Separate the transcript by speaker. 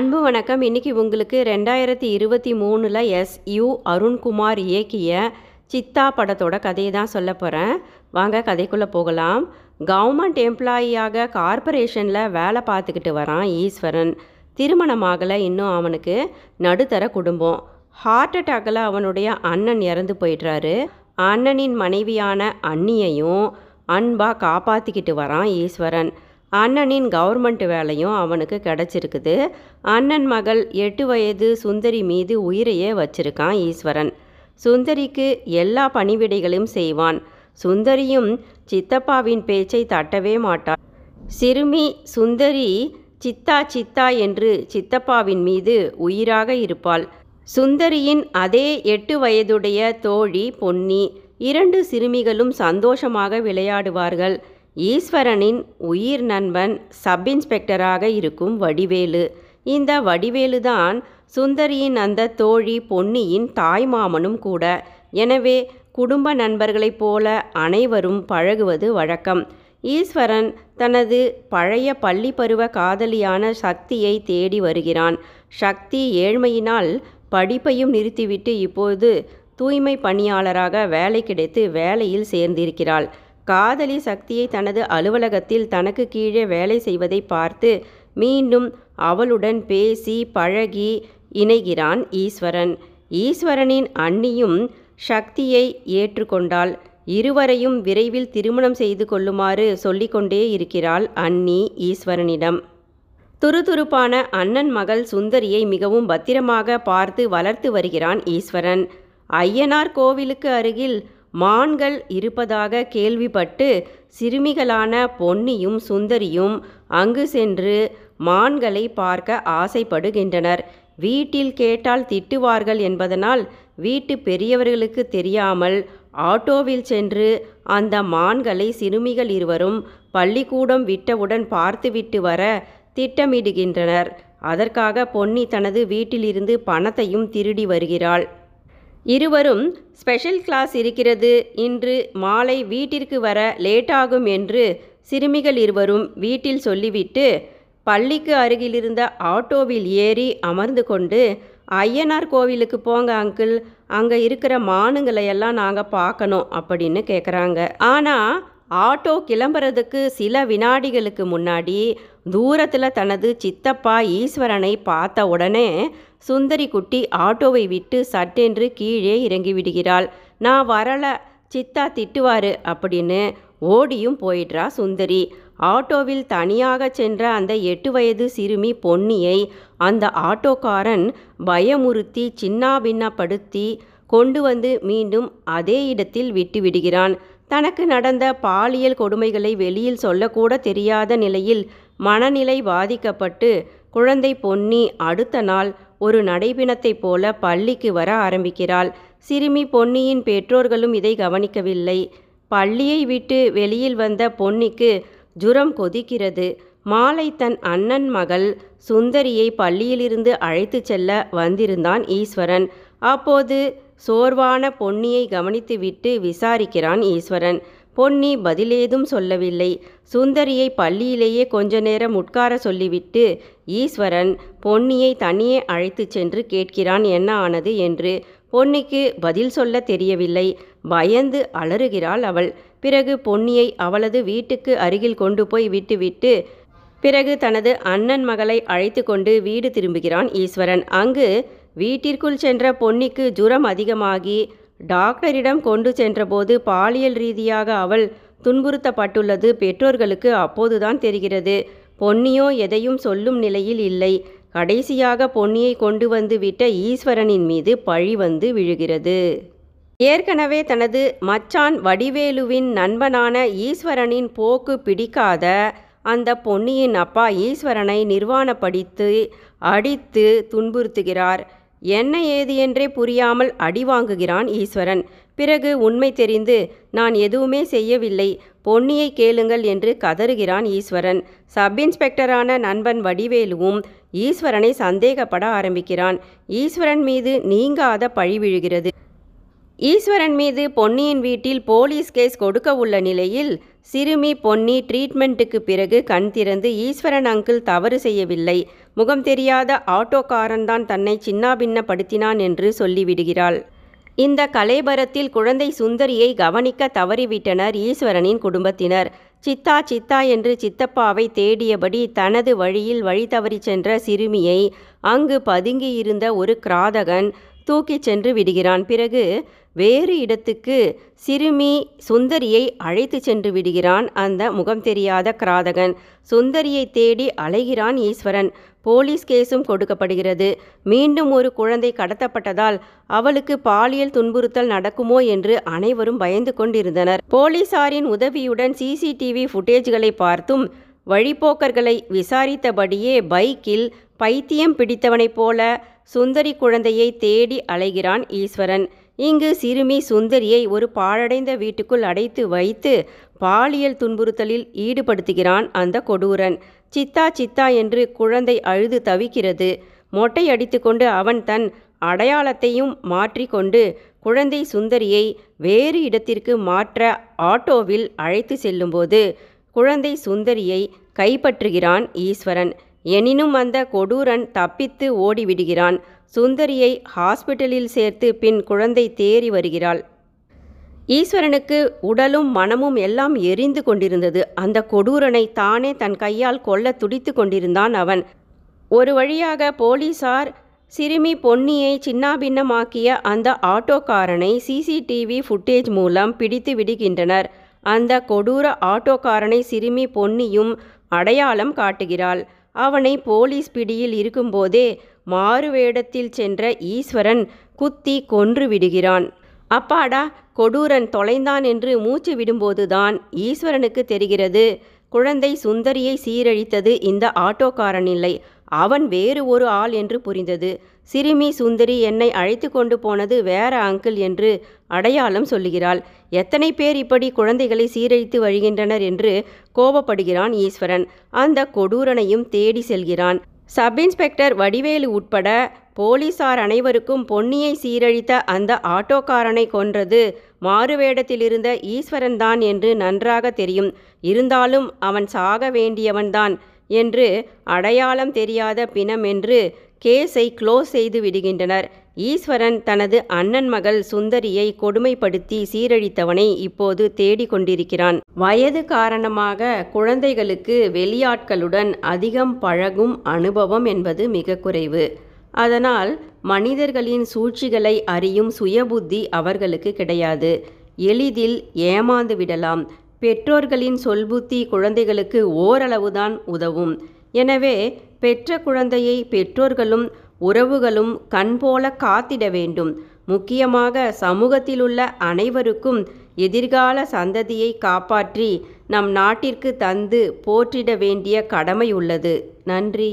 Speaker 1: அன்பு வணக்கம். இன்னைக்கு உங்களுக்கு ரெண்டாயிரத்தி இருபத்தி மூணில் எஸ். யு. அருண்குமார் இயக்கிய சித்தா படத்தோட கதையை தான் சொல்ல போகிறேன் வாங்க கதைக்குள்ளே போகலாம். கவர்மெண்ட் எம்ப்ளாயியாக கார்ப்பரேஷனில் வேலை பார்த்துக்கிட்டு வரான் ஈஸ்வரன். திருமணமாகலை இன்னும் அவனுக்கு. நடுத்தர குடும்பம். ஹார்ட் அட்டாக்கில் அவனுடைய அண்ணன் இறந்து போயிடுறாரு. அண்ணனின் மனைவியான அண்ணியையும் அன்பாக காப்பாற்றிக்கிட்டு வரான் ஈஸ்வரன். அண்ணனின் கவர்மெண்ட் வேலையும் அவனுக்கு கிடச்சிருக்குது. அண்ணன் மகள் எட்டு வயது சுந்தரி மீது உயிரையே வச்சிருக்கான் ஈஸ்வரன். சுந்தரிக்கு எல்லா பணிவிடைகளையும் செய்வான். சுந்தரியும் சித்தப்பாவின் பேச்சை தட்டவே மாட்டாள் சிறுமி சுந்தரி சித்தா சித்தா என்று சித்தப்பாவின் மீது உயிராக இருப்பாள். சுந்தரியின் அதே எட்டு வயதுடைய தோழி பொன்னி இரண்டு சிறுமிகளும் சந்தோஷமாக விளையாடுவார்கள். ஈஸ்வரனின் உயிர் நண்பன் சப் இன்ஸ்பெக்டராக இருக்கும் வடிவேலு. இந்த வடிவேலுதான் சுந்தரியின் அந்த தோழி பொன்னியின் தாய்மாமனும் கூட. எனவே குடும்ப நண்பர்களைப் போல அனைவரும் பழகுவது வழக்கம். ஈஸ்வரன் தனது பழைய பள்ளி பருவ காதலியான சக்தியை தேடி வருகிறான். சக்தி ஏழ்மையினால் படிப்பையும் நிறுத்திவிட்டு இப்போது தூய்மை பணியாளராக வேலை கிடைத்து வேலையில் சேர்ந்திருக்கிறாள். காதலி சக்தியை தனது அலுவலகத்தில் தனக்கு கீழே வேலை செய்வதை பார்த்து மீண்டும் அவளுடன் பேசி பழகி இணைகிறான் ஈஸ்வரன். ஈஸ்வரனின் அண்ணியும் சக்தியை ஏற்றுக்கொண்டாள். இருவரையும் விரைவில் திருமணம் செய்து கொள்ளுமாறு சொல்லிக்கொண்டே இருக்கிறாள் அன்னி ஈஸ்வரனிடம். துருதுருப்பான அண்ணன் மகள் சுந்தரியை மிகவும் பத்திரமாக பார்த்து வளர்த்து வருகிறான் ஈஸ்வரன். ஐயனார் கோவிலுக்கு அருகில் மான்கள் இருப்பதாக கேள்விப்பட்டு சிறுமிகளான பொன்னியும் சுந்தரியும் அங்கு சென்று மான்களை பார்க்க ஆசைப்படுகின்றனர். வீட்டில் கேட்டால் திட்டுவார்கள் என்பதனால் வீட்டு பெரியவர்களுக்கு தெரியாமல் ஆட்டோவில் சென்று அந்த மான்களை சிறுமிகள் இருவரும் பள்ளிக்கூடம் விட்டவுடன் பார்த்துவிட்டு வர திட்டமிடுகின்றனர். அதற்காக பொன்னி தனது வீட்டிலிருந்து பணத்தையும் திருடி வருகிறாள். இருவரும் ஸ்பெஷல் கிளாஸ் இருக்கிறது இன்று மாலை வீட்டிற்கு வர லேட்டாகும் என்று சிறுமிகள் இருவரும் வீட்டில் சொல்லிவிட்டு பள்ளிக்கு அருகிலிருந்த ஆட்டோவில் ஏறி அமர்ந்து கொண்டு ஐயனார் கோவிலுக்கு போங்க அங்கிள் அங்கே இருக்கிற மானுங்களை எல்லாம் நாங்கள் பார்க்கணும் அப்படின்னு கேட்குறாங்க ஆனால் ஆட்டோ கிளம்புறதுக்கு சில வினாடிகளுக்கு முன்னாடி தூரத்தில் தனது சித்தப்பா ஈஸ்வரனை பார்த்த உடனே சுந்தரி குட்டி ஆட்டோவை விட்டு சட்டென்று கீழே இறங்கி விடுகிறாள் நான் வரல சித்தா திட்டுவாரு அப்படின்னு ஓடியும் போயிடுறா சுந்தரி. ஆட்டோவில் தனியாக சென்ற அந்த எட்டு வயது சிறுமி பொன்னியை அந்த ஆட்டோக்காரன் பயமுறுத்தி சின்னாபின்னப்படுத்தி கொண்டு வந்து மீண்டும் அதே இடத்தில் விட்டு விடுகிறான் தனக்கு நடந்த பாலியல் கொடுமைகளை வெளியில் சொல்லக்கூட தெரியாத நிலையில் மனநிலை பாதிக்கப்பட்டு குழந்தை பொன்னி அடுத்த நாள் ஒரு நடைபிணத்தைப் போல பள்ளிக்கு வர ஆரம்பிக்கிறாள். சிறுமி பொன்னியின் பெற்றோர்களும் இதை கவனிக்கவில்லை. பள்ளியை விட்டு வெளியில் வந்த பொன்னிக்கு ஜுரம் கொதிக்கிறது. மாலை தன் அண்ணன் மகள் சுந்தரியை பள்ளியிலிருந்து அழைத்து செல்ல வந்திருந்தான் ஈஸ்வரன். அப்போது சோர்வான பொன்னியை கவனித்துவிட்டு விசாரிக்கிறான் ஈஸ்வரன். பொன்னி பதிலேதும் சொல்லவில்லை. சுந்தரியை பள்ளியிலேயே கொஞ்ச நேரம் உட்கார சொல்லிவிட்டு ஈஸ்வரன் பொன்னியை தனியே அழைத்து சென்று கேட்கிறான் என்ன ஆனது? என்று. பொன்னிக்கு பதில் சொல்ல தெரியவில்லை. பயந்து அலறுகிறாள் அவள். பிறகு பொன்னியை அவளது வீட்டுக்கு அருகில் கொண்டு போய் விட்டுவிட்டு பிறகு தனது அண்ணன் மகளை அழைத்து கொண்டு வீடு திரும்புகிறான் ஈஸ்வரன். அங்கு வீட்டிற்குள் சென்ற பொன்னிக்கு ஜுரம் அதிகமாகி டாக்டரிடம் கொண்டு சென்றபோது பாலியல் ரீதியாக அவள் துன்புறுத்தப்பட்டுள்ளது பெற்றோர்களுக்கு அப்போதுதான் தெரிகிறது. பொன்னியோ எதையும் சொல்லும் நிலையில் இல்லை. கடைசியாக பொன்னியை கொண்டு வந்து விட்ட ஈஸ்வரனின் மீது பழி வந்து விழுகிறது. ஏற்கனவே தனது மச்சான் வடிவேலுவின் நண்பனான ஈஸ்வரனின் போக்கு பிடிக்காத அந்த பொன்னியின் அப்பா ஈஸ்வரனை நிர்வாணப்படுத்தி அடித்து துன்புறுத்துகிறார். என்ன ஏது என்றே புரியாமல் அடி வாங்குகிறான் ஈஸ்வரன். பிறகு உண்மை தெரிந்து நான் எதுவுமே செய்யவில்லை பொன்னியை கேளுங்கள் என்று கதறுகிறான் ஈஸ்வரன். சப் இன்ஸ்பெக்டரான நண்பன் வடிவேலுவும் ஈஸ்வரனை சந்தேகப்பட ஆரம்பிக்கிறான். ஈஸ்வரன் மீது நீங்காத பழி விழுகிறது. ஈஸ்வரன் மீது பொன்னியின் வீட்டில் போலீஸ் கேஸ் கொடுக்க உள்ள நிலையில் சிறுமி பொன்னி ட்ரீட்மெண்ட்டுக்கு பிறகு கண் திறந்து ஈஸ்வரன் அங்கிள் தவறு செய்யவில்லை. முகம் தெரியாத ஆட்டோக்காரன்தான் தன்னை சின்னாபின்னப்படுத்தினான் என்று சொல்லிவிடுகிறாள். இந்த கலைபரத்தில் குழந்தை சுந்தரியை கவனிக்க தவறிவிட்டனர் ஈஸ்வரனின் குடும்பத்தினர். சித்தா சித்தா என்று சித்தப்பாவை தேடியபடி தனது வழியில் வழி தவறி சென்ற சிறுமியை அங்கு பதுங்கியிருந்த ஒரு கிராதகன் தூக்கிச் சென்று விடுகிறான். பிறகு வேறு இடத்துக்கு சிறுமி சுந்தரியை அழைத்து சென்று விடுகிறான் அந்த முகம் தெரியாத கிராதகன். சுந்தரியை தேடி அலைகிறான் ஈஸ்வரன். போலீஸ் கேஸும் கொடுக்கப்படுகிறது. மீண்டும் ஒரு குழந்தை கடத்தப்பட்டதால் அவளுக்கு பாலியல் துன்புறுத்தல் நடக்குமோ என்று அனைவரும் பயந்து கொண்டிருந்தனர். போலீசாரின் உதவியுடன் சிசிடிவி ஃபுட்டேஜ்களை பார்த்தும் வழிப்போக்கர்களை விசாரித்தபடியே பைக்கில் பைத்தியம் பிடித்தவனைப் போல சுந்தரி குழந்தையை தேடி அலைகிறான் ஈஸ்வரன். இங்கு சிறுமி சுந்தரியை ஒரு பாழடைந்த வீட்டுக்குள் அடைத்து வைத்து பாலியல் துன்புறுத்தலில் ஈடுபடுத்துகிறான் அந்த கொடூரன். சித்தா சித்தா என்று குழந்தை அழுது தவிக்கிறது. மொட்டை அடித்துக்கொண்டு அவன் தன் அடையாளத்தையும் மாற்றிக்கொண்டு குழந்தை சுந்தரியை வேறு இடத்திற்கு மாற்ற ஆட்டோவில் அழைத்து செல்லும்போது குழந்தை சுந்தரியை கைப்பற்றுகிறான் ஈஸ்வரன். எனினும் அந்த கொடூரன் தப்பித்து ஓடிவிடுகிறான். சுந்தரியை ஹாஸ்பிட்டலில் சேர்த்து பின் குழந்தை தேறி வருகிறாள். ஈஸ்வரனுக்கு உடலும் மனமும் எல்லாம் எரிந்து கொண்டிருந்தது. அந்த கொடூரனை தானே தன் கையால் கொல்ல துடித்து கொண்டிருந்தான் அவன். ஒரு வழியாக போலீசார் சிறுமி பொன்னியை சின்னாபின்னமாக்கிய அந்த ஆட்டோக்காரனை சிசிடிவி ஃபுட்டேஜ் மூலம் பிடித்து விடுகின்றனர். அந்த கொடூர ஆட்டோக்காரனை சிறுமி பொன்னியும் அடையாளம் காட்டுகிறாள். அவனை போலீஸ் பிடியில் இருக்கும்போதே மாறுவேடத்தில் சென்ற ஈஸ்வரன் குத்தி கொன்று விடுகிறான். அப்பாடா கொடூரன் தொலைந்தான் என்று மூச்சு விடும்போதுதான் ஈஸ்வரனுக்கு தெரிகிறது. குழந்தை சுந்தரியை சீரழித்தது இந்த ஆட்டோக்காரன் இல்லை. அவன் வேறு ஒரு ஆள் என்று புரிந்தது. சிறுமி சுந்தரி என்னை அழைத்து கொண்டு போனது வேற அங்கிள் என்று அடையாளம் சொல்லுகிறாள். எத்தனை பேர் இப்படி குழந்தைகளை சீரழித்து வருகின்றனர் என்று கோபப்படுகிறான் ஈஸ்வரன். அந்த கொடூரனையும் தேடி செல்கிறான். சப் இன்ஸ்பெக்டர் வடிவேலு உட்பட போலீசார் அனைவருக்கும் பொன்னியை சீரழித்த அந்த ஆட்டோக்காரனை கொன்றது மாறுவேடத்திலிருந்த ஈஸ்வரன்தான் ஈஸ்வரன் தான் என்று நன்றாக தெரியும். இருந்தாலும் அவன் சாக வேண்டியவன்தான். என்று அடையாளம் தெரியாத பிணம் என்று கேஸை க்ளோஸ் செய்து விடுகின்றனர். ஈஸ்வரன் தனது அண்ணன் மகள் சுந்தரியை கொடுமைப்படுத்தி சீரழித்தவனை இப்போது தேடிக்கொண்டிருக்கிறான் வயது காரணமாக குழந்தைகளுக்கு வெளியாட்களுடன் அதிகம் பழகும் அனுபவம் என்பது மிக குறைவு. அதனால் மனிதர்களின் சூழ்ச்சிகளை அறியும் சுயபுத்தி அவர்களுக்கு கிடையாது. எளிதில் ஏமாந்து விடலாம். பெற்றோர்களின் சொல்புத்தி குழந்தைகளுக்கு ஓரளவுதான் உதவும். எனவே பெற்ற குழந்தையை பெற்றோர்களும் உறவுகளும் கண்போல காத்திட வேண்டும். முக்கியமாக சமூகத்திலுள்ள அனைவருக்கும் எதிர்கால சந்ததியை காப்பாற்றி நம் நாட்டிற்கு தந்து போற்றிட வேண்டிய கடமை உள்ளது நன்றி.